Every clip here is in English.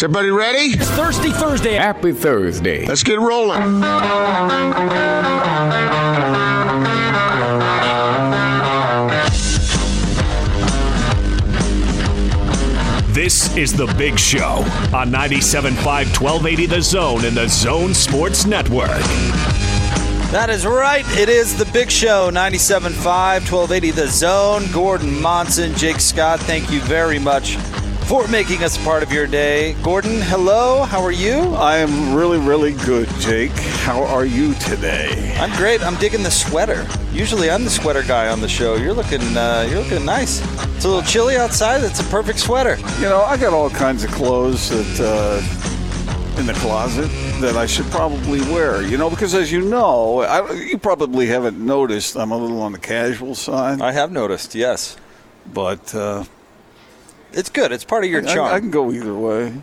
Is everybody ready? It's Thirsty Thursday. Happy Thursday. Let's get rolling. This is The Big Show on 97.5 1280 The Zone and The Zone Sports Network. That is right. It is the Big Show, 97.5, 1280 The Zone. Gordon Monson, Jake Scott, thank you very much for making us part of your day. Gordon, hello. How are you? I am really, really good, Jake. How are you today? I'm great. I'm digging the sweater. Usually, I'm the sweater guy on the show. You're looking, uh, you're looking nice. It's a little chilly outside. It's a perfect sweater. You know, I got all kinds of clothes that uh, in the closet that I should probably wear. You know, because as you know, I, you probably haven't noticed. I'm a little on the casual side, I have noticed. Yes, but uh, it's good. It's part of your I, charm. I can go either way.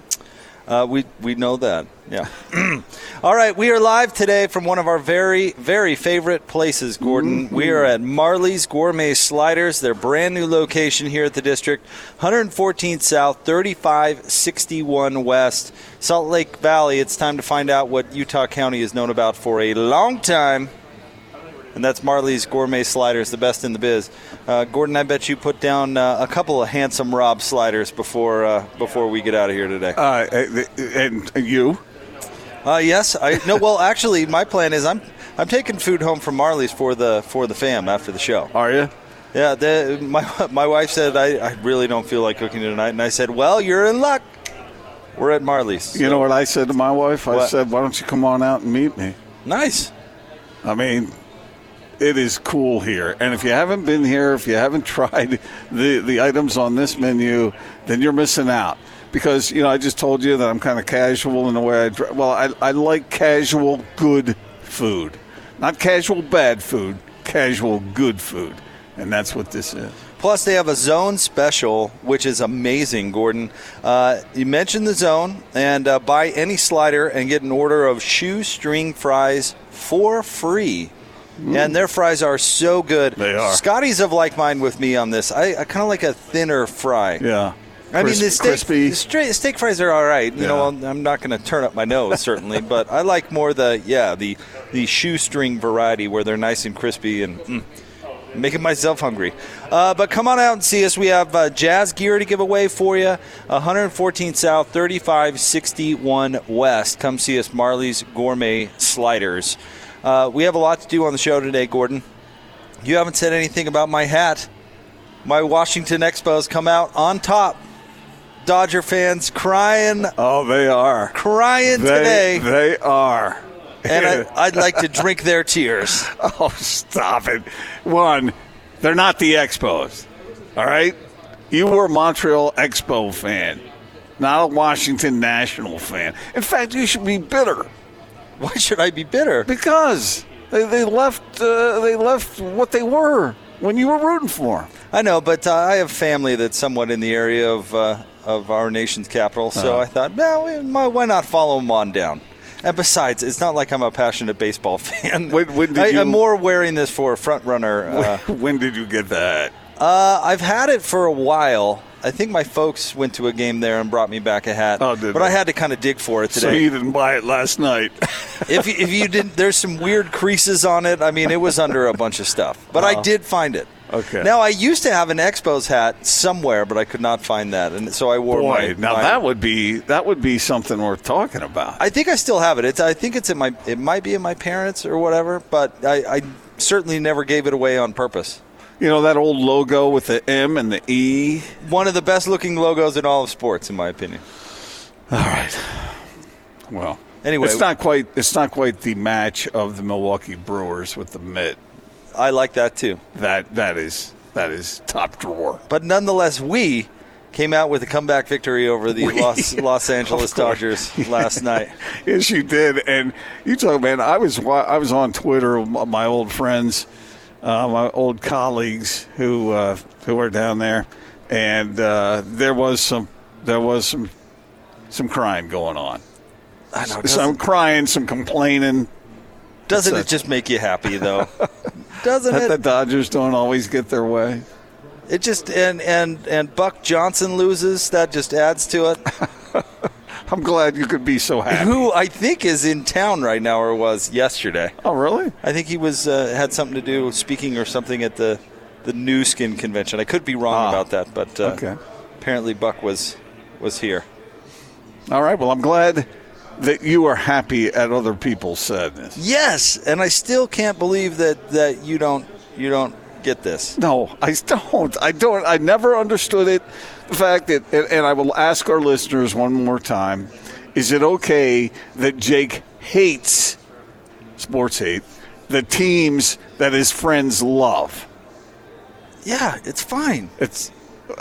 Uh, we we know that. Yeah. All right, we are live today from one of our very very favorite places, Gordon. We are at Marley's Gourmet Sliders, their brand new location here at the district, 114 South, 3561 West, Salt Lake Valley. It's time to find out what Utah County is known about for a long time. And that's Marley's Gourmet Sliders, the best in the biz. Uh, Gordon, I bet you put down uh, a couple of handsome Rob sliders before uh, before we get out of here today. Uh, and you? Uh, yes, I no. Well, actually, my plan is I'm I'm taking food home from Marley's for the for the fam after the show. Are you? Yeah, the, my my wife said I, I really don't feel like cooking tonight, and I said, well, you're in luck. We're at Marley's. You know what I said to my wife? I What? said, "Why don't you come on out and meet me?" Nice. I mean, it is cool here. And if you haven't been here, if you haven't tried the, the items on this menu, then you're missing out. Because, you know, I just told you that I'm kind of casual in the way I. Well, I, I like casual, good food. Not casual, bad food, casual, good food. And that's what this is. Plus, they have a zone special, which is amazing, Gordon. Uh, you mentioned the zone, and uh, buy any slider and get an order of shoestring fries for free. And their fries are so good. They are. Scotty's of like mind with me on this. I, I kind of like a thinner fry. Yeah. I mean, the steak, crispy. the straight, steak fries are all right. You know, Yeah. I'm not going to turn up my nose certainly, but I like more the yeah the the shoestring variety where they're nice and crispy and mm, making myself hungry. Uh, but come on out and see us. We have uh, jazz gear to give away for you. 114 South, 3561 West. Come see us, Marley's Gourmet Sliders. Uh, we have a lot to do on the show today, Gordon. You haven't said anything about my hat. My Washington Expos come out on top. Dodger fans crying, Oh, they are. crying They, today, they are. and I, I'd like to drink their tears. Oh, stop it. One, they're not the Expos. All right? You were a Montreal Expo fan, not a Washington National fan. In fact, you should be bitter Why should I be bitter? because they, they left uh, they left what they were when you were rooting for. I know, but uh, I have family that's somewhat in the area of uh, of our nation's capital, so Uh-huh. I thought, no, we why not follow them on down? And besides, it's not like I'm a passionate baseball fan. When- when did I, you- I'm more wearing this for a front runner. Uh, when did you get that? Uh, I've had it for a while. I think my folks went to a game there and brought me back a hat. Oh, did but they? I had to kind of dig for it today. So you didn't buy it last night. if you, if you didn't, there's some weird creases on it. I mean, it was under a bunch of stuff, but I did find it. Okay. Now I used to have an Expos hat somewhere, but I could not find that, and so I wore Boy, my. now my- that would be that would be something worth talking about. I think I still have it. It's. I think it's at my. It might be at my parents or whatever, but I, I certainly never gave it away on purpose. You know that old logo with the M and the E. One of the best looking logos in all of sports, in my opinion. All right. Well, Anyway. it's not quite it's not quite the match of the Milwaukee Brewers with the mitt. I like that too. That that is that is top drawer. But nonetheless, we came out with a comeback victory over the Los, Los Angeles Dodgers last night. Yes, you did. And you talk, man. I was I was on Twitter my old friends, uh, my old colleagues who uh, who are down there, and uh, there was some there was some some crying going on. I know. Some crying, some complaining. doesn't it just make you happy though? doesn't it? That the? Dodgers don't always get their way. It just and and and Buck Johnson loses. That just adds to it. I'm glad you could be so happy. Who I think is in town right now, or was yesterday. Oh, really? I think he was uh, had something to do with speaking or something at the the Nu Skin convention. I could be wrong Ah, about that, but uh, okay. apparently Buck was was here. All right. Well, I'm glad that you are happy at other people's sadness. Yes, and I still can't believe that that you don't you don't get this. No, I don't. I don't. I never understood it. The fact that, and, I will ask our listeners one more time: Is it okay that Jake hates sports hate the teams that his friends love? Yeah, it's fine. It's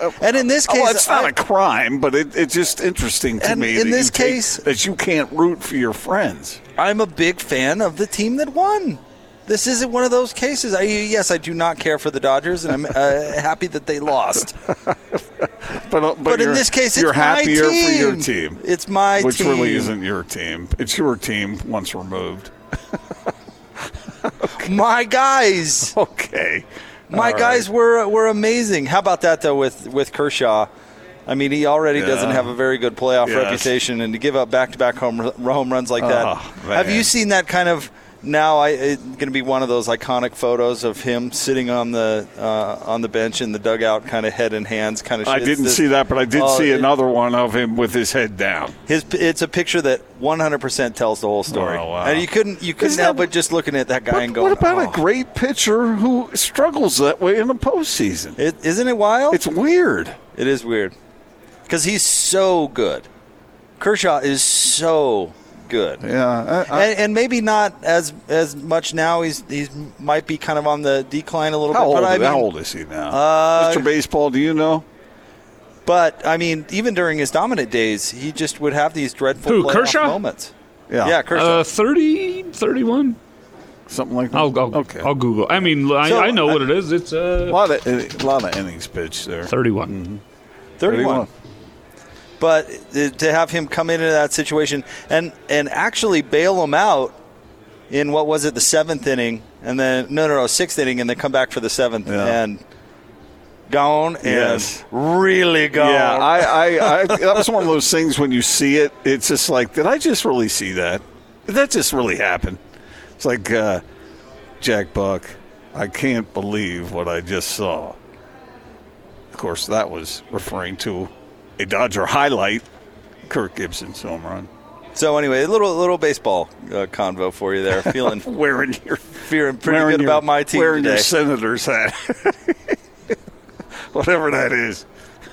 uh, And in this oh, case, well, it's not I- a crime, but it, it's just interesting to me. in this you take- case- that you can't root for your friends. I'm a big fan of the team that won. This isn't one of those cases. I, yes, I do not care for the Dodgers, and I'm uh, happy that they lost. But, uh, but, But in this case, it's you're my happier for your team. It's my team which team. really isn't your team. It's your team once removed. My guys, Okay. my All guys right. were were amazing. How about that though with with Kershaw? I mean, he already doesn't have a very good playoff Yes. reputation, and to give up back-to-back home home runs like that. Oh, have you seen that kind of? Now, I it's going to be one of those iconic photos of him sitting on the uh, on the bench in the dugout, kind of head in hands, kind of. I didn't see that, but I did Oh, see another one of him with his head down. His it's a picture that 100% tells the whole story. Oh, wow. And you couldn't you couldn't Isn't help that- but just looking at that guy What, and going, what about oh. a great pitcher who struggles that way in the postseason? It, isn't it wild? It's weird. It is weird because he's so good. Kershaw is so good, Yeah. I, I, and, and maybe not as as much now. He's he's might be kind of on the decline a little how, bit. old, but I mean, how old is he now? Uh, Mr. Baseball, do you know? But I mean, even during his dominant days, he just would have these dreadful Who, Kershaw? moments. Yeah. Yeah, Kershaw. Uh, 30, 31? Something like that? I'll, I'll, okay. I'll Google. I mean, I, So, I know I- what it is. It's a, uh, lot of, a lot of innings pitched there. 31. 31. But to have him come into that situation and and actually bail him out in what was it the seventh inning and then no no no sixth inning and then come back for the seventh Yeah. and gone and Yes. really gone. Yeah, I, I, I, that was one of those things when you see it, it's just like, did I just really see that? Did that just really happen? It's like, uh, Jack Buck, I can't believe what I just saw. Of course, that was referring to a Dodger highlight, Kirk Gibson's home run. so anyway, a little little baseball uh, convo for you there. Feeling Wearing your feeling pretty good your- about my team wearing today. your Senator's hat, whatever that is.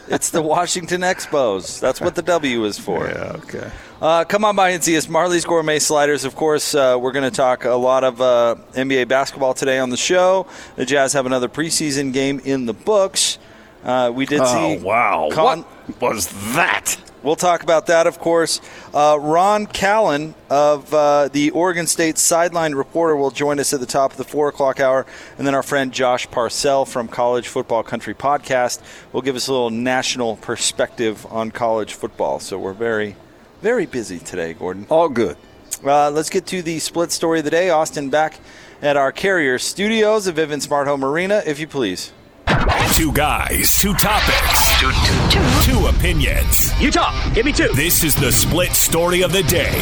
It's the Washington Expos. That's what the W is for. Yeah, okay. Uh, come on by and see us. Marley's Gourmet Sliders. Of course, uh, we're going to talk a lot of uh, NBA basketball today on the show. The Jazz have another preseason game in the books. Uh, we did Oh see. wow! Con- what was that? We'll talk about that, of course. Uh, Ron Callan of uh, the Oregon State Sideline Reporter will join us at the top of the 4 o'clock hour. And then our friend Josh Parcell from College Football Country Podcast will give us a little national perspective on college football. So we're very, very busy today, Gordon. All good. Uh, let's get to the split story of the day. Austin back at our carrier studios at Vivint Smart Home Arena, if you please. Two guys, two topics, two, two opinions. You talk. Give me two. This is the split story of the day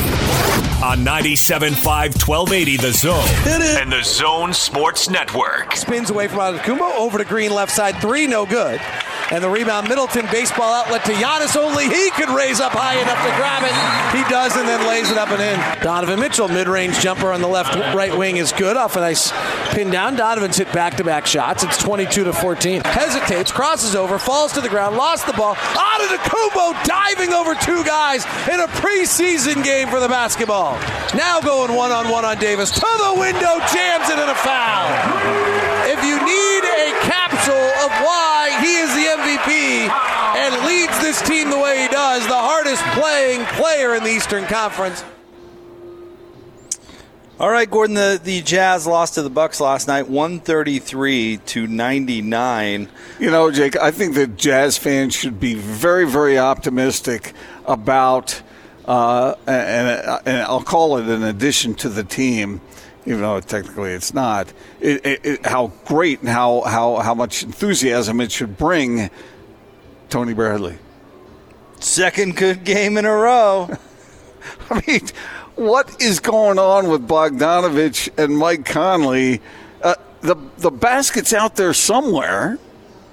on 97.5 1280 The Zone and the Zone Sports Network. Spins away from Antetokounmpo over to Green left side three, no good. And the rebound, Middleton baseball outlet to Giannis. Only he could raise up high enough to grab it. He does, and then lays it up and in. Donovan Mitchell, mid-range jumper on the left right wing is good. Off a nice pin down. Donovan's hit back-to-back shots. It's 22 to 14. Hesitates, crosses over, falls to the ground, lost the ball. Antetokounmpo diving over two guys in a preseason game for the basketball. Now going one-on-one on Davis to the window, jams it in a foul. If you need a cap Mitchell of why he is the MVP and leads this team the way he does, the hardest playing player in the Eastern Conference. All right, Gordon. The, the Jazz lost to the Bucks last night, one thirty three to ninety nine. You know, Jake, I think that Jazz fans should be very, very optimistic about, uh, and, and I'll call it an addition to the team, even though technically it's not. It, it, it, how great and how, how how much enthusiasm it should bring. Tony Bradley. Second good game in a row. I mean, what is going on with Bogdanovich and Mike Conley? Uh, the the basket's out there somewhere.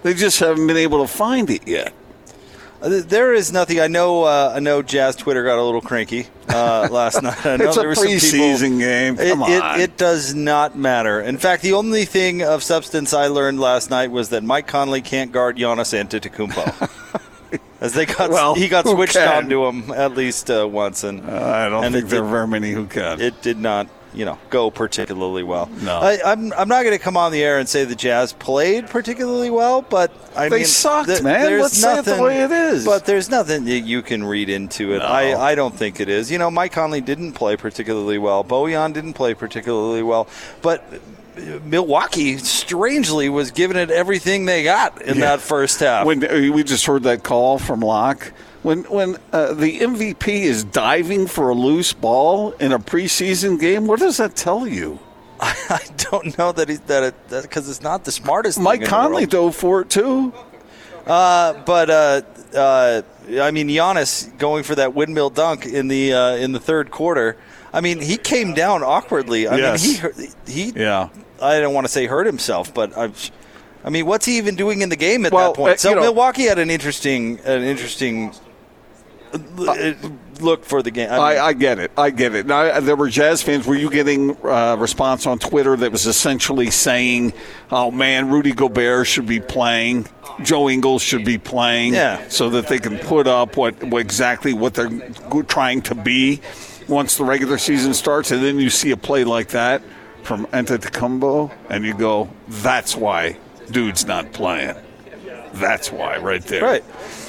They just haven't been able to find it yet. Uh, There is nothing. I know. Uh, I know. Jazz Twitter got a little cranky uh, last night. I know It's a there were some people- preseason game. It, Come it- on. it does not matter. In fact, the only thing of substance I learned last night was that Mike Conley can't guard Giannis Antetokounmpo. As they got, Well, he got switched can? onto him at least uh, once, and I don't think there are very many who can. it did not, you know, go particularly well. No. I, I'm, I'm not going to come on the air and say the Jazz played particularly well, but I They mean, sucked, th- man. Let's say it the way it is. But there's nothing that you can read into it. No. I, I don't think it is. You know, Mike Conley didn't play particularly well. Bojan didn't play particularly well, but. Milwaukee strangely was giving it everything they got in Yeah. that first half. when we just heard that call from Locke, when when uh, the MVP is diving for a loose ball in a preseason game, what does that tell you? I don't know that he, that it because it's not the smartest. Mike thing in the Conley dove for it too. Uh, but uh, uh, I mean, Giannis going for that windmill dunk in the uh, in the third quarter. I mean, he came down awkwardly. I Yes. mean, he hurt- he. Yeah. I don't want to say hurt himself, but I. I mean, what's he even doing in the game at Well, that point? uh, So you know- Milwaukee had an interesting, an interesting look for the game. I mean, I, I get it. I get it. Now, there were Jazz fans. Were you getting uh, response on Twitter that was essentially saying, "Oh man, Rudy Gobert should be playing, Joe Ingles should be playing, Yeah. so that they can put up what, what exactly what they're trying to be once the regular season starts." And then you see a play like that from Antetokounmpo, and you go, "That's why dude's not playing. That's why, right there." Right.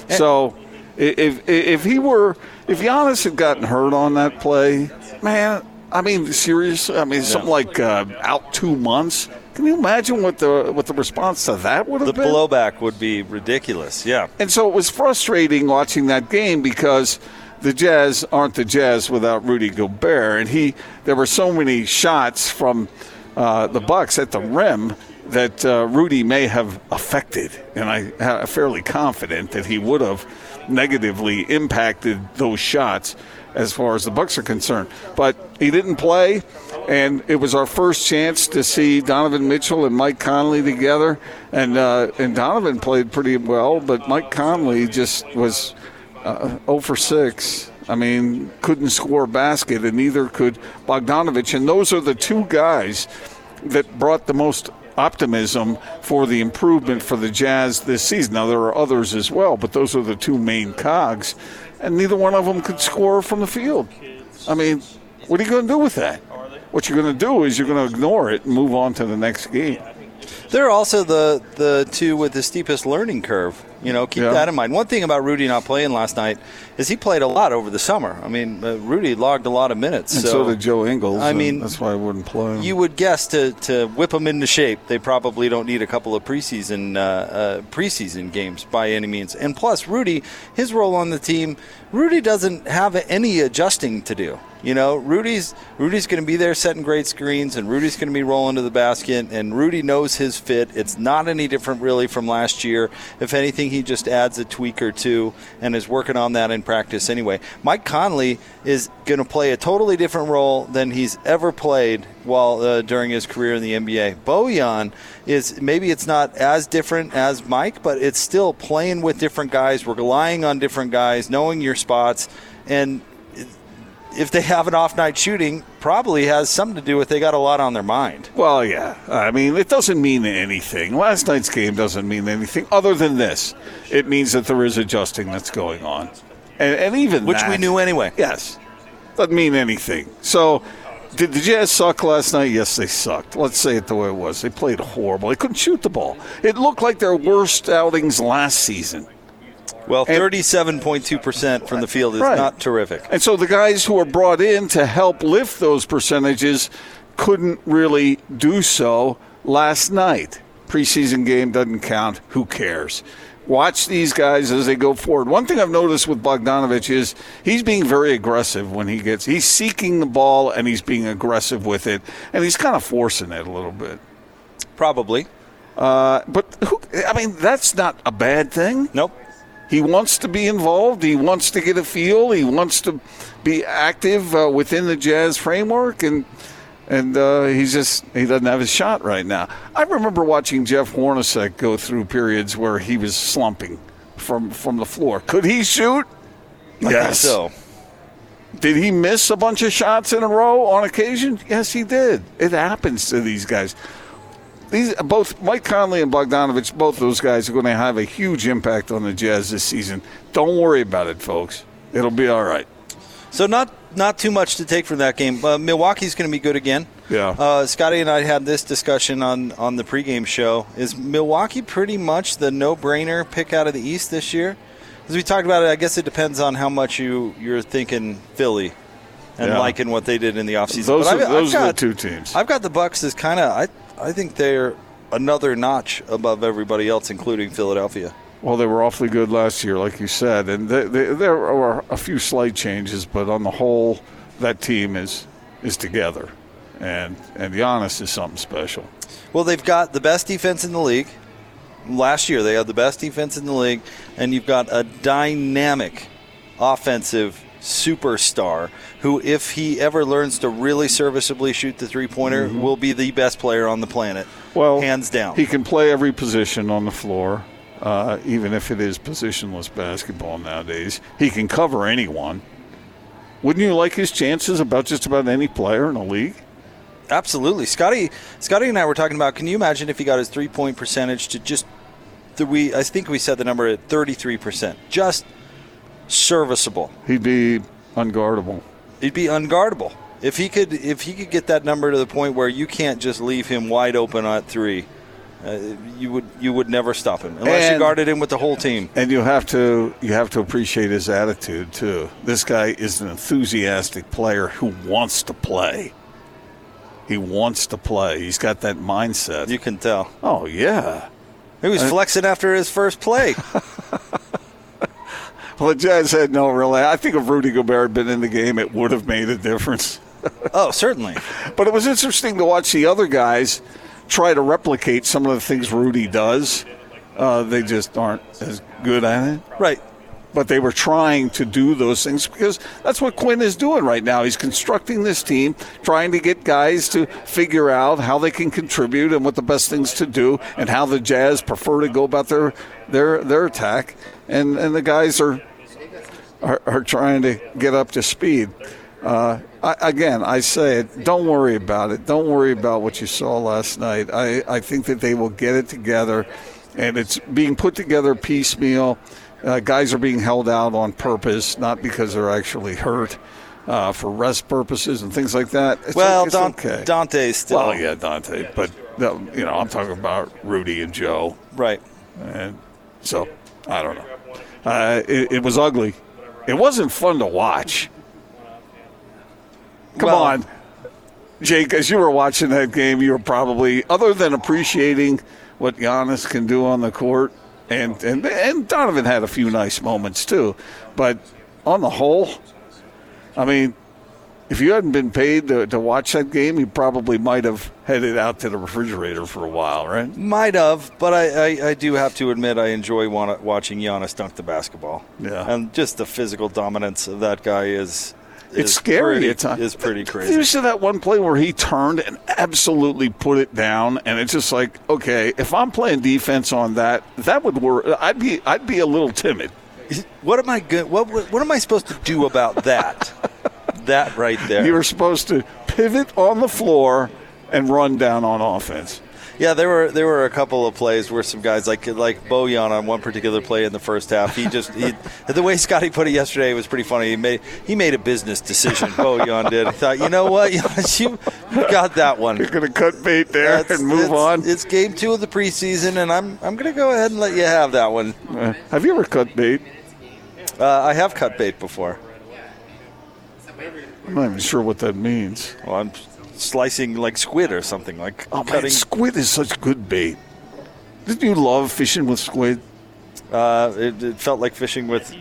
So if if he were if Giannis had gotten hurt on that play, man, I mean seriously, I mean something like uh, out two months. Can you imagine what the what the response to that would have the been? The blowback would be ridiculous. Yeah. And so it was frustrating watching that game because the Jazz aren't the Jazz without Rudy Gobert, and he there were so many shots from uh, the Bucks at the rim that uh, Rudy may have affected, and I am fairly confident that he would have negatively impacted those shots as far as the Bucks are concerned. But he didn't play, and it was our first chance to see Donovan Mitchell and Mike Conley together, and uh, and Donovan played pretty well, but Mike Conley just was uh, 0 for 6. I mean, couldn't score a basket, and neither could Bogdanovich. And those are the two guys that brought the most optimism for the improvement for the Jazz this season. Now, there are others as well, but those are the two main cogs, and neither one of them could score from the field. I mean, what are you going to do with that? What you're going to do is you're going to ignore it and move on to the next game. They're also the the two with the steepest learning curve. You know, keep Yeah. that in mind. One thing about Rudy not playing last night is he played a lot over the summer. I mean, uh, Rudy logged a lot of minutes. And so, did Joe Ingles. I mean, that's why I wouldn't play him. You would guess to, to whip them into shape, they probably don't need a couple of preseason uh, uh, preseason games by any means. And plus, Rudy, his role on the team, Rudy doesn't have any adjusting to do. You know, Rudy's Rudy's going to be there setting great screens, and Rudy's going to be rolling to the basket, and Rudy knows his fit. It's not any different really from last year. If anything, he just adds a tweak or two and is working on that in practice anyway. Mike Conley is going to play a totally different role than he's ever played while uh, during his career in the NBA. Bojan is maybe it's not as different as Mike, but it's still playing with different guys, relying on different guys, knowing your spots, and if they have an off night shooting, probably has something to do with they got a lot on their mind. Well, yeah. I mean, it doesn't mean anything. Last night's game doesn't mean anything other than this. It means that there is adjusting that's going on. And, and even Which that- we knew anyway. Yes. Doesn't mean anything. So Did the Jazz suck last night? Yes, they sucked. Let's say it the way it was. They played horrible. They couldn't shoot the ball. It looked like their worst outings last season. Well, 37.2% from the field is Right. not terrific. And so the guys who were brought in to help lift those percentages couldn't really do so last night. Preseason game doesn't count. Who cares? Watch these guys as they go forward. One thing I've noticed with Bogdanovich is he's being very aggressive when he gets. He's seeking the ball and he's being aggressive with it, and he's kind of forcing it a little bit. Probably. Uh, but who, I mean, that's not a bad thing. Nope. He wants to be involved. He wants to get a feel. He wants to be active uh, within the Jazz framework, and and uh, he's just he doesn't have his shot right now. I remember watching Jeff Hornacek go through periods where he was slumping from from the floor. Could he shoot? I think so. Did he miss a bunch of shots in a row on occasion? Yes, he did. It happens to these guys. These both Mike Conley and Bogdanovich, both those guys are going to have a huge impact on the Jazz this season. Don't worry about it, folks. It'll be all right. So not not too much to take from that game. Uh, Milwaukee's going to be good again. Yeah. Uh, Scotty and I had this discussion on on the pregame show. Is Milwaukee pretty much the no-brainer pick out of the East this year? As we talked about it, I guess it depends on how much you you're thinking Philly and Yeah. liking what they did in the offseason. Those But are- I've- I've those are the got- two teams. I've got the Bucks as kind of I I think they're another notch above everybody else, including Philadelphia. Well, they were awfully good last year, like you said, and they, they, there are a few slight changes, but on the whole, that team is is together, and and Giannis is something special. Well, they've got the best defense in the league. Last year, they had the best defense in the league, and you've got a dynamic offensive superstar who, if he ever learns to really serviceably shoot the three pointer, will be the best player on the planet. Mm-hmm. Well, hands down. he can play every position on the floor, uh, even if it is positionless basketball nowadays. He can cover anyone. Wouldn't you like his chances about just about any player in the league? Absolutely, Scotty. Scotty and I were talking about. Can you imagine if he got his three point percentage to just the we? I think we said the number at thirty three percent, just serviceable. He'd be unguardable. He'd be unguardable if he could. If he could get that number to the point where you can't just leave him wide open at three, uh, you would you would never stop him unless you guarded him with the whole team. And you have to you have to appreciate his attitude too. This guy is an enthusiastic player who wants to play. He wants to play. He's got that mindset. You can tell. oh yeah. He was flexing after his first play. Well, the Jazz had no really. I think if Rudy Gobert had been in the game, it would have made a difference. oh, certainly. But it was interesting to watch the other guys try to replicate some of the things Rudy does. Uh, they just aren't as good at it. Right. But they were trying to do those things because that's what Quin is doing right now. He's constructing this team, trying to get guys to figure out how they can contribute and what the best things to do, and how the Jazz prefer to go about their their their attack. And and the guys are are, are trying to get up to speed. Uh, I, again, I say it. Don't worry about it. Don't worry about what you saw last night. I, I think that they will get it together, and it's being put together piecemeal. Uh, guys are being held out on purpose, not because they're actually hurt, uh, for rest purposes and things like that. It's, well, it's Don- okay. Dante's still Well, yeah, Dante, but you know, I'm talking about Rudy and Joe. right. And so, I don't know. Uh, it, it was ugly. It wasn't fun to watch. Come Well- on. Jake, as you were watching that game, you were probably, other than appreciating what Giannis can do on the court, and, and, and Donovan had a few nice moments too, but on the whole, I mean, if you hadn't been paid to, to watch that game, you probably might have headed out to the refrigerator for a while, right? Might have, but I, I, I do have to admit I enjoy wa- watching Giannis dunk the basketball. Yeah. and just the physical dominance of that guy is. It's scary Pretty, at times. Is pretty crazy. You see that one play where he turned and absolutely put it down, and it's just like, okay, if I'm playing defense on that, that would work. I'd be, I'd be a little timid. What am I good? What, what what am I supposed to do about that? that right there. You were supposed to pivot on the floor and run down on offense. Yeah, there were there were a couple of plays where some guys like like Bojan on one particular play in the first half. He just he, the way Scotty put it yesterday was pretty funny. He made he made a business decision. Bojan did. He thought, you know what, you got that one. You're going to cut bait there That's- and move it's- on. It's game two of the preseason, and I'm I'm going to go ahead and let you have that one. Uh, have you ever cut bait? Uh, I have cut bait before. I'm not even sure what that means. Well, I'm slicing like squid or something like Oh man, cutting. squid is such good bait. Didn't you love fishing with squid? Uh, it, it felt like fishing with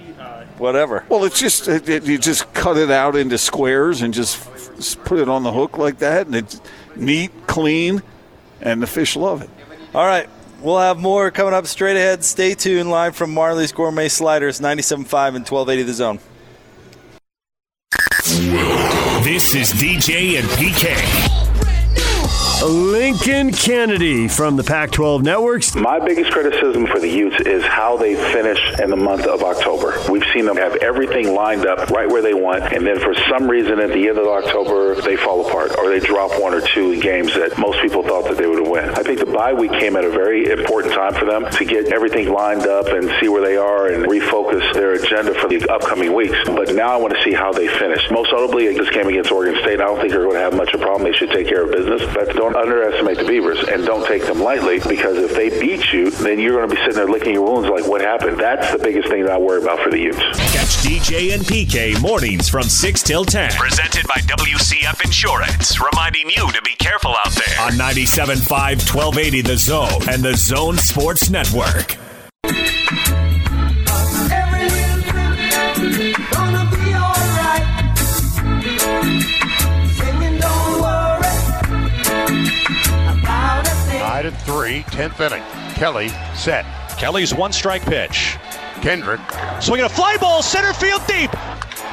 whatever. Well, it's just it, it- you just cut it out into squares and just f- put it on the hook like that, and it's neat, clean, and the fish love it. All right. We'll have more coming up straight ahead. Stay tuned live from Marley's Gourmet Sliders, 97.5 and 1280 The Zone. This is DJ and PK. Lincoln Kennedy from the Pac 12 Networks. My biggest criticism for the Utes is how they finish in the month of October. We've seen them have everything lined up right where they want, and then for some reason at the end of October, they fall apart or they drop one or two games that most people thought that they would win. I think the bye week came at a very important time for them to get everything lined up and see where they are and refocus their agenda for the upcoming weeks. But now I want to see how they finish. Most notably, this game against Oregon State, I don't think they're going to have much of a problem. They should take care of business, but don't underestimate the Beavers and don't take them lightly because if they beat you, then you're going to be sitting there licking your wounds like, what happened? That's the biggest thing that I worry about for the Utes. Catch DJ and PK mornings from 6 till 10. Presented by WCF Insurance, reminding you to be careful out there. On 97.5, 1280 The Zone and The Zone Sports Network. Three, 10th inning. Kelly set. Kelly's one strike pitch. Kendrick swinging a fly ball, center field deep.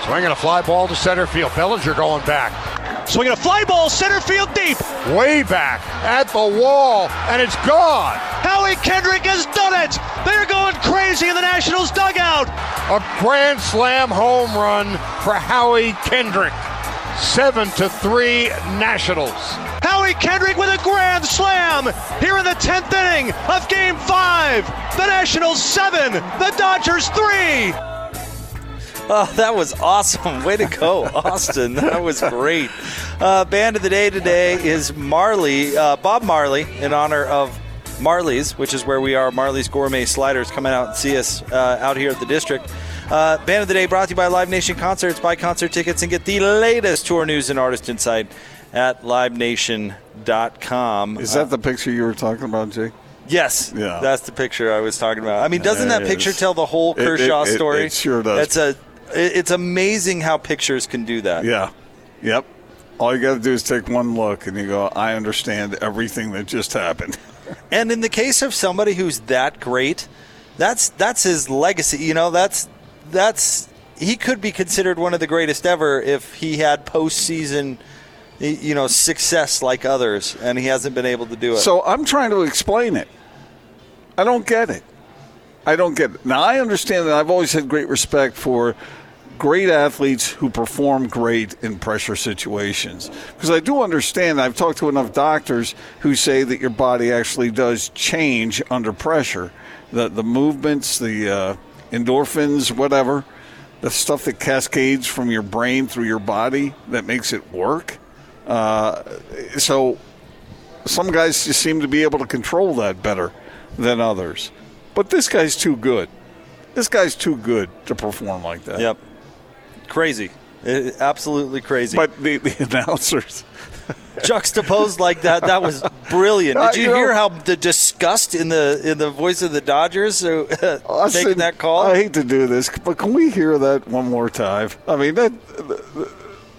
Swinging a fly ball to center field. Bellinger going back. Swinging a fly ball, center field deep. Way back at the wall, and it's gone. Howie Kendrick has done it. They're going crazy in the Nationals dugout. A grand slam home run for Howie Kendrick. Seven to three Nationals. Howie Kendrick with a grand slam here in the 10th inning of game five. The Nationals seven, the Dodgers three. Oh, that was awesome. Way to go, Austin. That was great. Uh, band of the day today is Marley, uh, Bob Marley, in honor of Marley's, which is where we are, Marley's Gourmet Sliders. Come out and see us uh, out here at the district. Uh, band of the day brought to you by Live Nation Concerts. Buy concert tickets and get the latest tour news and artist insight at livenation.com. Is that the picture you were talking about, Jake? Yes, Yeah. that's the picture I was talking about. I mean, doesn't that It picture is. tell the whole It- it- Kershaw it- story? it sure does. It's a, it's amazing how pictures can do that. Yeah. Yep. All you got to do is take one look and you go, I understand everything that just happened. And in the case of somebody who's that great, that's that's his legacy. You know, that's that's he could be considered one of the greatest ever if he had postseason, you know, success like others, and he hasn't been able to do it. So I'm trying to explain it. I don't get it. I don't get it. Now, I understand that I've always had great respect for great athletes who perform great in pressure situations. Because I do understand, I've talked to enough doctors who say that your body actually does change under pressure. The, the movements, the uh, endorphins, whatever, the stuff that cascades from your brain through your body that makes it work. Uh, so some guys just seem to be able to control that better than others. But this guy's too good. This guy's too good to perform like that. Yep, crazy, It- absolutely crazy. But the, the announcers, juxtaposed like that, that was brilliant. Uh, Did you, you know- hear how the disgust in the in the voice of the Dodgers uh, I taking that call? I hate to do this, but can we hear that one more time? I mean that.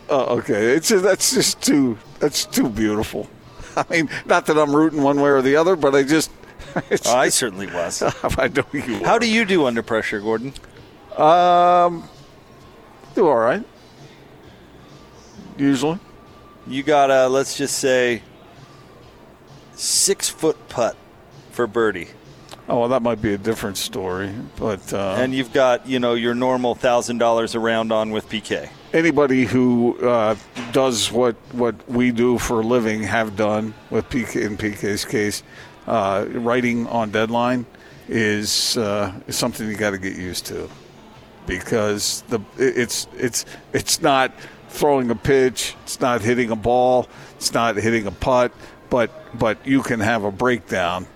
Uh, okay, it's just, that's just too that's too beautiful. I mean, not that I'm rooting one way or the other, but I just. it's I certainly was. I know you. How do you do under pressure, Gordon? Um, do all right. Usually. You got a let's just say six foot putt for birdie, Oh, well, that might be a different story, but uh, and you've got you know your normal thousand dollars a round on with PK. anybody who uh, does what what we do for a living, have done with PK in PK's case, uh, writing on deadline is uh, is something you got to get used to. Because the it's it's it's not throwing a pitch, it's not hitting a ball, it's not hitting a putt, but but you can have a breakdown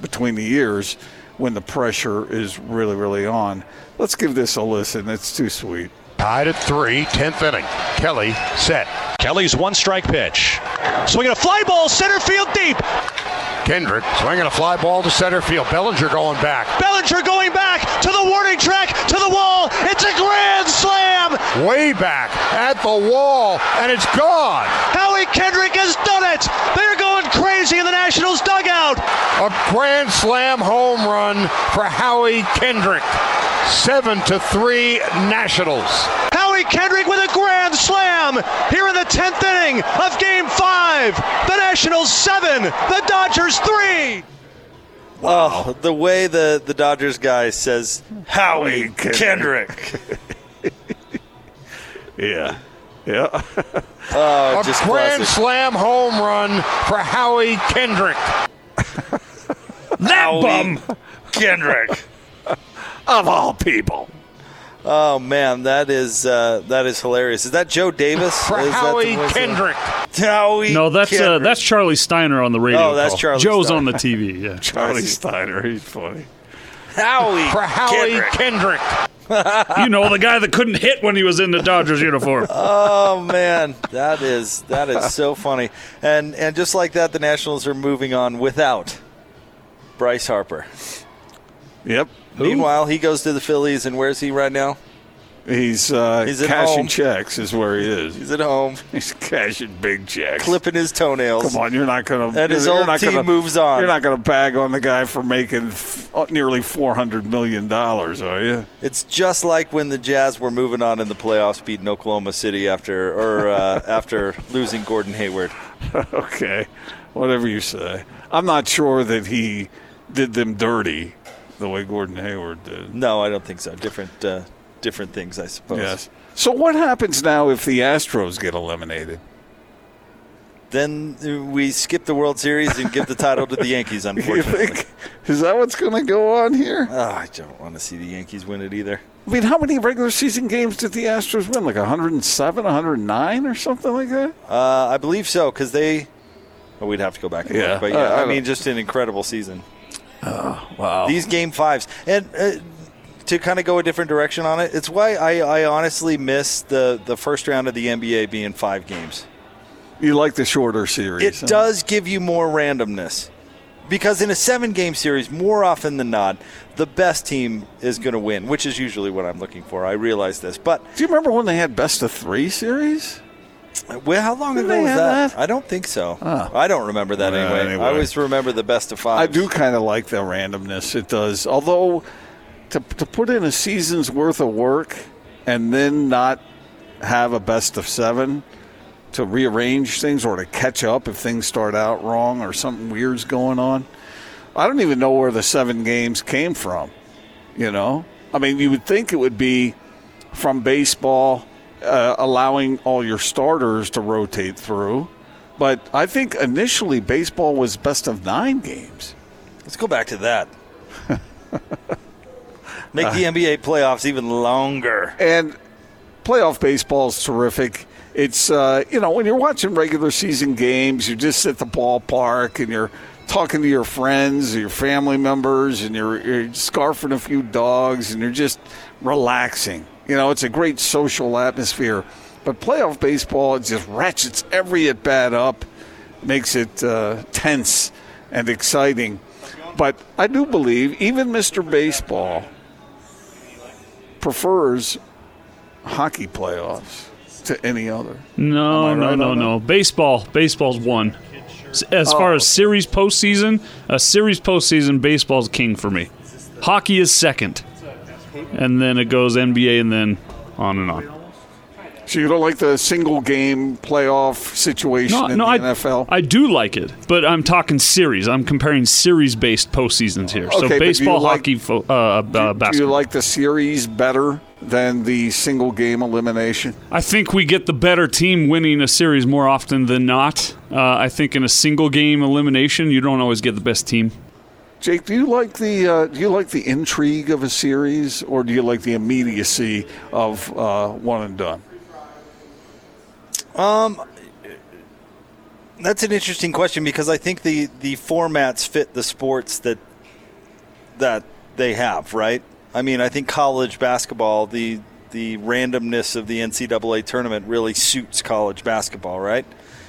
between the years when the pressure is really really on. Let's give this a listen. It's too sweet. Tied at three, 10th inning. Kelly set. Kelly's one strike pitch. Swinging a fly ball, center field deep. Kendrick swinging a fly ball to center field. Bellinger going back. Bellinger going back to the warning track, to the wall. It's a grand slam. Way back at the wall, and it's gone. Howie Kendrick has done it. They're going crazy in the Nationals dugout. A grand slam home run for Howie Kendrick. Seven to three Nationals. Howie Kendrick with a grand slam here in the 10th inning of game five. The Nationals seven, the Dodgers three. Oh, the way the, the Dodgers guy says Howie Kendrick. Yeah. Yeah. Oh, a just grand classic. slam home run for Howie Kendrick. That bum Kendrick. of all people. Oh man, that is uh, that is hilarious. Is that Joe Davis? For Is Howie voice Kendrick. Howie. No, that's uh, that's Charlie Steiner on the radio. Oh, that's. Charlie Joe's Steiner. on the TV. Yeah. Charlie Steiner, he's funny. Howie. For Howie Kendrick. Kendrick. You know the guy that couldn't hit when he was in the Dodgers uniform. Oh man, that is that is so funny. And and just like that, the Nationals are moving on without Bryce Harper. Yep. Meanwhile, he goes to the Phillies, and where's he right now? He's uh, He's cashing home. checks is where he is. He's at home, He's cashing big checks. clipping his toenails. Come on, you're not going to. And his old team gonna, moves on. You're not going to bag on the guy for making f- uh, nearly four hundred million dollars, are you? It's just like when the Jazz were moving on in the playoffs, beating Oklahoma City after or uh, after losing Gordon Hayward. okay, whatever you say. I'm not sure that he did them dirty the way Gordon Hayward did. No, I don't think so. Different uh, different things, I suppose. Yes. So what happens now if the Astros get eliminated? Then we skip the World Series and give the title to the Yankees. You Unfortunately, think is that what's going to go on here? Oh, I don't want to see the Yankees win it either. I mean, how many regular season games did the Astros win? Like 107, 109, or something like that? Uh, I believe so because they. Well, we'd have to go back and Yeah. look, but yeah, Uh, I I mean, just an incredible season. Wow. These game fives, and uh, to kind of go a different direction on it, it's why I, I honestly miss the the first round of the NBA being five games. you like the shorter series? It huh? does give you more randomness. Because in a seven game series, more often than not, the best team is going to win, which is usually what I'm looking for. I realize this. But, Do you remember when they had best of three series? well, how long Didn't ago was that? that? I don't think so. Oh. I don't remember that Well, anyway. anyway. I always remember the best of five. I do kind of like the randomness. It does. Although to, to put in a season's worth of work and then not have a best of seven to rearrange things or to catch up if things start out wrong or something weird's going on. I don't even know where the seven games came from. You know, I mean, you would think it would be from baseball, uh, allowing all your starters to rotate through. But I think initially baseball was best of nine games. Let's go back to that. Make the NBA playoffs even longer. And playoff baseball is terrific. It's uh, you know when you're watching regular season games, you're just at the ballpark and you're talking to your friends, your family members, and you're, you're scarfing a few dogs, and you're just relaxing. You know, it's a great social atmosphere. But playoff baseball, it just ratchets every at bat up, makes it uh, tense and exciting. But I do believe even Mr. Baseball prefers hockey playoffs to any other. No, no, right no, no. Baseball, baseball's one. As oh. far Oh. as series postseason, a series postseason, baseball's king for me. Hockey is second, and then it goes NBA, and then on and on. So you don't like the single game playoff situation No, in no, the I, NFL? I do like it, but I'm talking series. I'm comparing series based postseasons here. Okay, so do baseball, like- hockey, fo- uh, uh, Do you like the series better than the single game elimination? I think we get the better team winning a series more often than not. Uh, I think in a single game elimination, you don't always get the best team. Jake, do you like the uh, do you like the intrigue of a series, or do you like the immediacy of uh, one and done? Um, that's an interesting question because I think the the formats fit the sports that that they have, right? I mean, I think college basketball, the the randomness of the NCAA tournament really suits college basketball, right?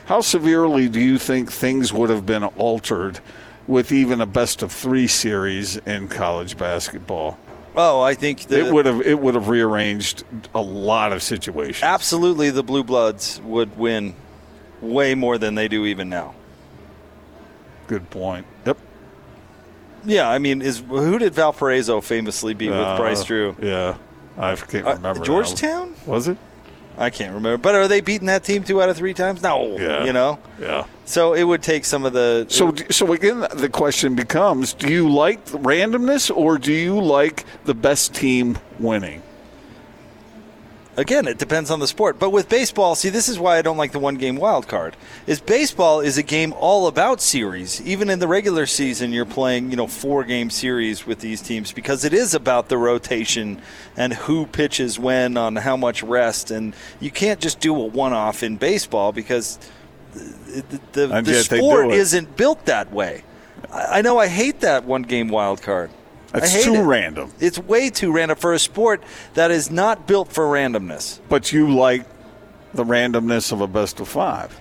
How severely do you think things would have been altered with even a best of three series in college basketball? Oh, I think the, it would have it would have rearranged a lot of situations. absolutely the Blue Bloods would win way more than they do even now. Good point. Yep. Yeah, I mean, is who did Valparaiso famously beat with Uh, Bryce Drew? Yeah, I can't Uh, remember. now. Georgetown? was it? I can't remember. But are they beating that team two out of three times? No. Yeah. You know? Yeah. So it would take some of the. So, so again, the question becomes: Do you like randomness, or do you like the best team winning? Again, it depends on the sport. But with baseball, see, this is why I don't like the one game wild card. Is baseball is a game all about series. Even in the regular season, you're playing, you know, four game series with these teams because it is about the rotation and who pitches when on how much rest. And you can't just do a one off in baseball because the, the, the sport isn't built that way. I, I know I hate that one game wild card. I It's hate too it. random. It's way too random for a sport that is not built for randomness. But you like the randomness of a best of five.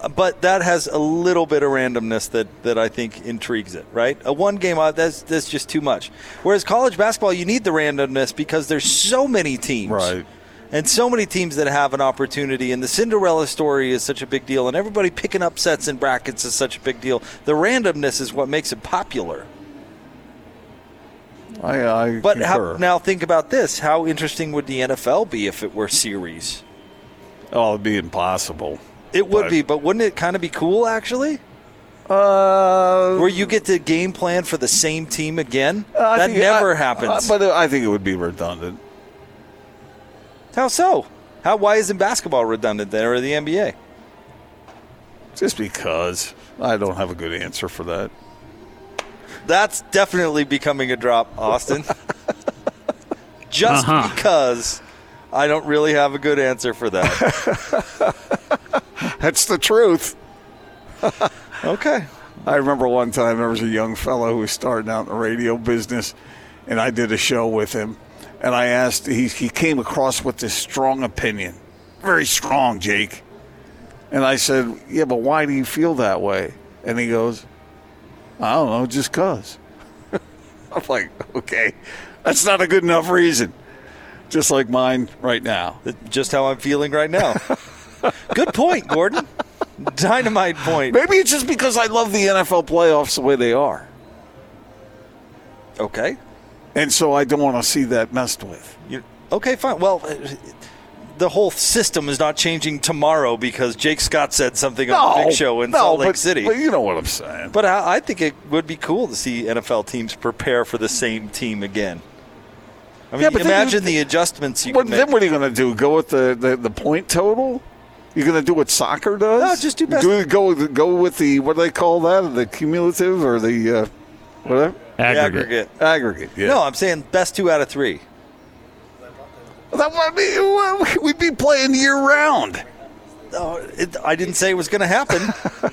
Uh, but that has a little bit of randomness that, that I think intrigues it, right? A one game out that's that's just too much. Whereas college basketball, you need the randomness because there's so many teams, Right. And so many teams that have an opportunity, and the Cinderella story is such a big deal, and everybody picking up sets in brackets is such a big deal. The randomness is what makes it popular. I, I But how, now think about this: How interesting would the NFL be if it were series? oh, it'd be impossible. It would But- be, but wouldn't it kind of be cool actually? Uh, Where you get to game plan for the same team again? I that never I- happens. uh, but I think it would be redundant. How so? How why isn't basketball redundant then, or the NBA? Just because I don't have a good answer for that. That's definitely becoming a drop, Austin. Just Uh-huh. because I don't really have a good answer for that. That's the truth. okay. I remember one time there was a young fellow who was starting out in the radio business, and I did a show with him. And I asked, he, he came across with this strong opinion. Very strong, Jake. And I said, Yeah, but why do you feel that way? And he goes, I don't know, just because. I'm like, Okay, that's not a good enough reason. Just like mine right now. Just how I'm feeling right now. good point, Gordon. Dynamite point. Maybe it's just because I love the NFL playoffs the way they are. Okay. And so I don't want to see that messed with. You, okay, fine. Well, the whole system is not changing tomorrow because Jake Scott said something on the Big Show in no, Salt Lake but- City. But you know what I'm saying. But I, I think it would be cool to see NFL teams prepare for the same team again. I mean, Yeah, but imagine you- the adjustments you What, can then what are you going to do? Go with the, the, the point total? You're going to do what soccer does? No, just do best- Do, go with- go with the what do they call that? The cumulative or the uh, whatever The aggregate. aggregate? Yeah. No, I'm saying best two out of three. That would be well, we'd be playing year round. Oh, it, I didn't say it was going to happen.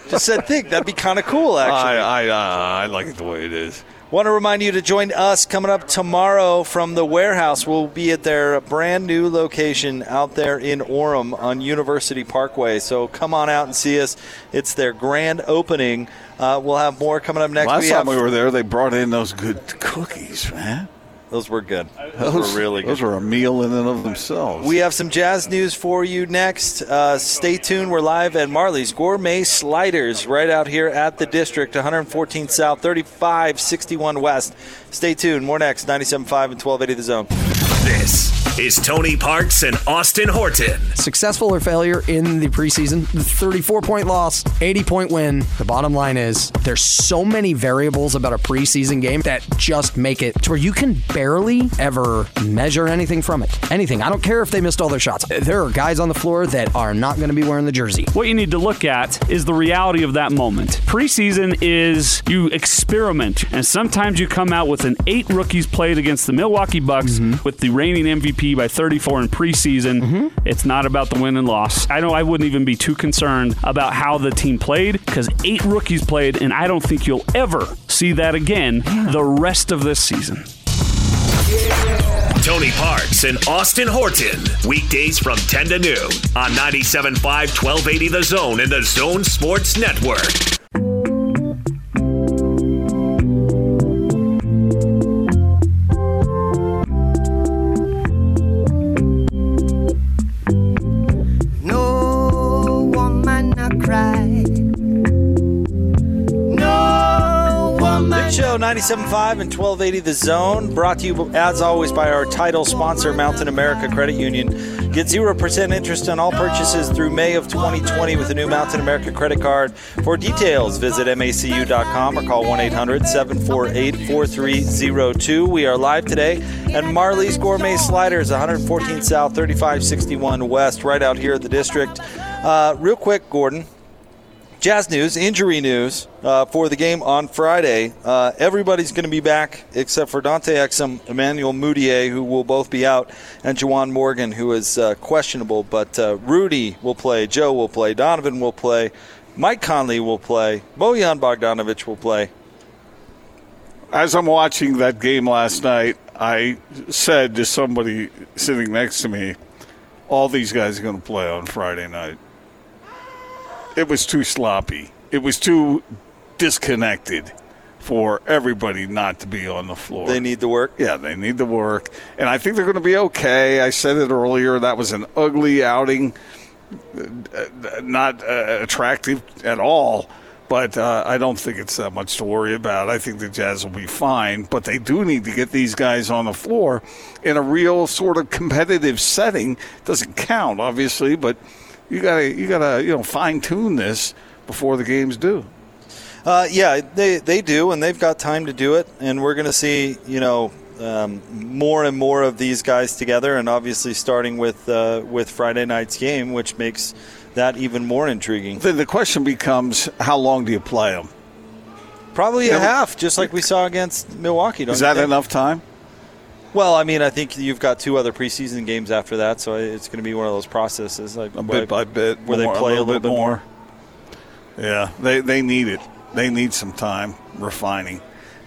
Just said think that'd be kind of cool. Actually, I I, uh, I like it the way it is. Want to remind you to join us coming up tomorrow from the warehouse. We'll be at their brand new location out there in Orem on University Parkway. So come on out and see us. It's their grand opening. Uh, we'll have more coming up next. Last we time have, we were there, they brought in those good cookies, man. Those were good. Those, were really good. Those were a meal in and of themselves. We have some jazz news for you next. Uh, stay tuned. We're live at Marley's Gourmet Sliders right out here at the district, 114 South, 3561 West. Stay tuned. More next, 97.5 and 1280 The Zone. This is Tony Parks and Austin Horton. Successful or failure in the preseason, 34 point loss, 80 point win. The bottom line is there's so many variables about a preseason game that just make it to where you can barely ever measure anything from it. Anything. I don't care if they missed all their shots. There are guys on the floor that are not going to be wearing the jersey. What you need to look at is the reality of that moment. Preseason is you experiment, and sometimes you come out with an eight rookies played against the Milwaukee Bucks mm-hmm. with the reigning MVP by 34 in preseason. Mm-hmm. It's not about the win and loss. I know I wouldn't even be too concerned about how the team played because eight rookies played, and I don't think you'll ever see that again the rest of this season. Tony Parks and Austin Horton. Weekdays from 10 to noon on 97.5 1280 The Zone and the Zone Sports Network. 97.5 and 1280 The Zone. Brought to you, as always, by our title sponsor, Mountain America Credit Union. Get 0% interest on all purchases through May of 2020 with a new Mountain America credit card. For details, visit macu.com or call 1 800 748 4302. We are live today at Marley's Gourmet Sliders, 114 South, 3561 West, right out here at the district. Uh, real quick, Gordon. Jazz news, injury news uh, for the game on Friday. Uh, everybody's going to be back except for Dante Exum, Emmanuel Mudiay, who will both be out, and Juwan Morgan, who is uh, questionable. But uh, Rudy will play, Joe will play, Donovan will play, Mike Conley will play, Bojan Bogdanovic will play. As I'm watching that game last night, I said to somebody sitting next to me, all these guys are going to play on Friday night. It was too sloppy. It was too disconnected for everybody not to be on the floor. They need the work. Yeah, they need the work. And I think they're going to be okay. I said it earlier. That was an ugly outing, not uh, attractive at all. But uh, I don't think it's that much to worry about. I think the Jazz will be fine. But they do need to get these guys on the floor in a real sort of competitive setting. Doesn't count, obviously, but you gotta you gotta you know fine tune this before the games do. Uh, yeah, they they do, and they've got time to do it. And we're going to see, you know, um, more and more of these guys together, and obviously starting with uh, with Friday night's game, which makes that even more intriguing. Then the question becomes, how long do you play them? Probably Yeah, a half, just like we saw against Milwaukee. Don't Is that enough time? Well, I mean, I think you've got two other preseason games after that, so it's going to be one of those processes, like A bit by bit, where they play a little, bit more. Yeah, they they need it. They need some time refining,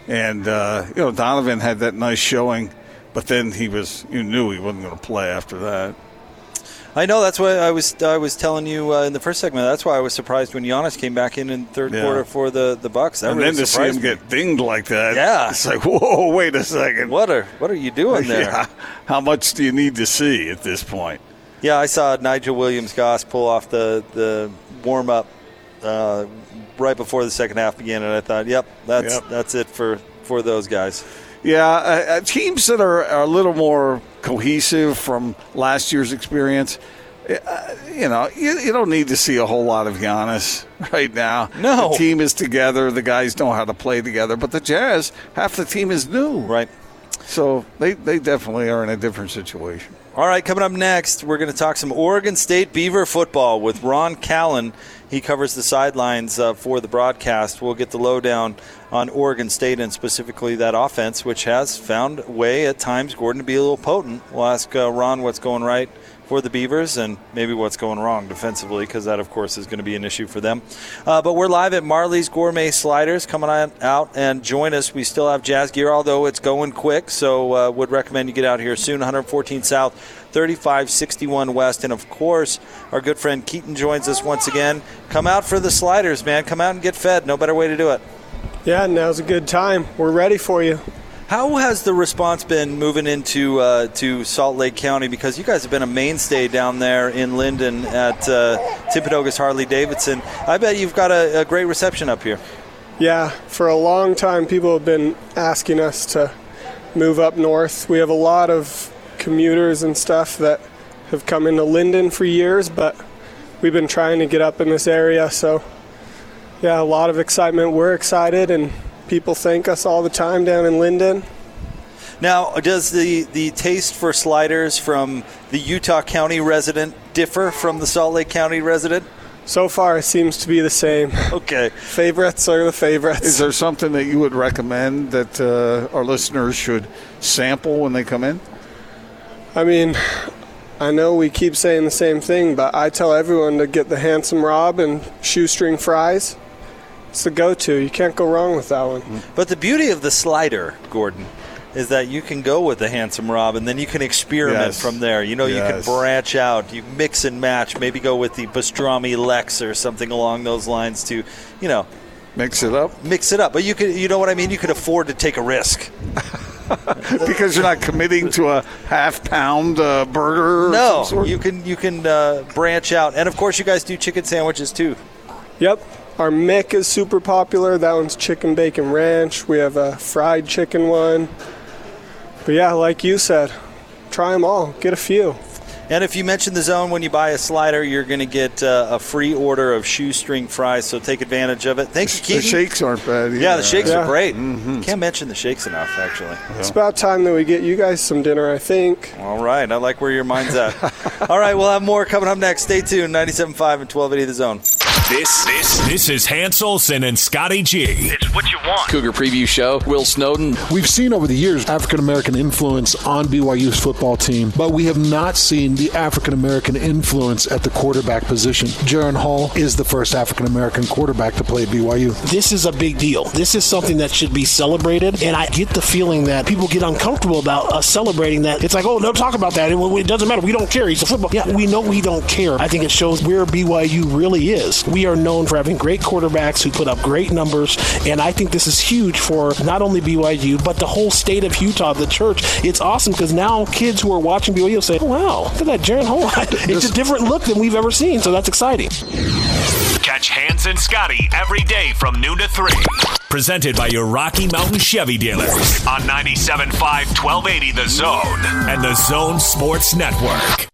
and uh, you know Donovan had that nice showing, but then he was you knew he wasn't going to play after that. I know that's why I was I was telling you uh, in the first segment. That's why I was surprised when Giannis came back in in third Yeah. quarter for the the Bucks. That and really then to see him me. get dinged like that, Yeah. it's like whoa, wait a second. What are what are you doing there? Yeah. How much do you need to see at this point? Yeah, I saw Nigel Williams Goss pull off the the warm up uh, right before the second half began, and I thought, yep, that's Yep. that's it for for those guys. Yeah, uh, uh, teams that are, are a little more cohesive from last year's experience. Uh, you know, you, you don't need to see a whole lot of Giannis right now. No. the team is together. The guys know how to play together. But the Jazz, half the team is new, right? So they they definitely are in a different situation. All right, coming up next, we're going to talk some Oregon State Beaver football with Ron Callan. He covers the sidelines uh, for the broadcast. We'll get the lowdown on Oregon State and specifically that offense, which has found a way at times, Gordon, to be a little potent. We'll ask uh, Ron what's going right for the Beavers and maybe what's going wrong defensively, because that, of course, is going to be an issue for them. Uh, but we're live at Marley's Gourmet Sliders. Coming on out and join us. We still have jazz gear, although it's going quick, so uh, would recommend you get out here soon. 114 South, 3561 West. And of course, our good friend Keaton joins us once again. Come out for the sliders, man. Come out and get fed. No better way to do it. Yeah, now's a good time. We're ready for you. How has the response been moving into uh, to Salt Lake County? Because you guys have been a mainstay down there in Lindon at uh, Timpanogos Harley Davidson. I bet you've got a, a great reception up here. Yeah, for a long time, people have been asking us to move up north. We have a lot of commuters and stuff that have come into Lindon for years, but we've been trying to get up in this area. So, yeah, a lot of excitement. We're excited, and people thank us all the time down in Lindon. Now, does the, the taste for sliders from the Utah County resident differ from the Salt Lake County resident? So far, it seems to be the same. Okay. Favorites are the favorites. Is there something that you would recommend that uh, our listeners should sample when they come in? I mean, I know we keep saying the same thing, but I tell everyone to get the handsome Rob and shoestring fries. It's the go-to. You can't go wrong with that one. But the beauty of the slider, Gordon, is that you can go with the handsome Rob, and then you can experiment Yes. from there. You know, you can branch out, you mix and match. Maybe go with the pastrami Lex or something along those lines to, you know, Mix it up mix it up. But you could, you know what I mean. You could afford to take a risk. because you're not committing to a half pound uh, burger. Or No, some sort? you can you can uh, branch out, and of course, you guys do chicken sandwiches too. Yep. Our Mick is super popular. That one's chicken bacon ranch. We have a fried chicken one. But yeah, like you said, try them all. Get a few. And if you mention the zone when you buy a slider, you're going to get uh, a free order of shoestring fries. So take advantage of it. Thank you, The shakes aren't bad. Either. Yeah, the shakes Yeah. are great. Can't mention the shakes enough, actually. It's about time that we get you guys some dinner, I think. All right, I like where your mind's at. All right, we'll have more coming up next. Stay tuned. 97.5 and 1280 The Zone. This this this is Hans Olsen and Scotty G. It's what you want. Cougar Preview Show. Will Snowden. We've seen over the years African American influence on BYU's football team, but we have not seen the African American influence at the quarterback position. Jaren Hall is the first African American quarterback to play at BYU. This is a big deal. This is something that should be celebrated, and I get the feeling that people get uncomfortable about us celebrating that. It's like, oh, don't talk about that. It, it doesn't matter. We don't care. He's a football. Yeah, we know we don't care. I think it shows where BYU really is. We are known for having great quarterbacks who put up great numbers, and I think this is huge for not only BYU but the whole state of Utah, the church. It's awesome because now kids who are watching BYU say, oh, "Wow, look at that Jaren Hall." it's a different look than we've ever seen, so that's exciting. Catch Hans and Scotty every day from noon to 3. Presented by your Rocky Mountain Chevy dealers on 97.5 1280 The Zone and The Zone Sports Network.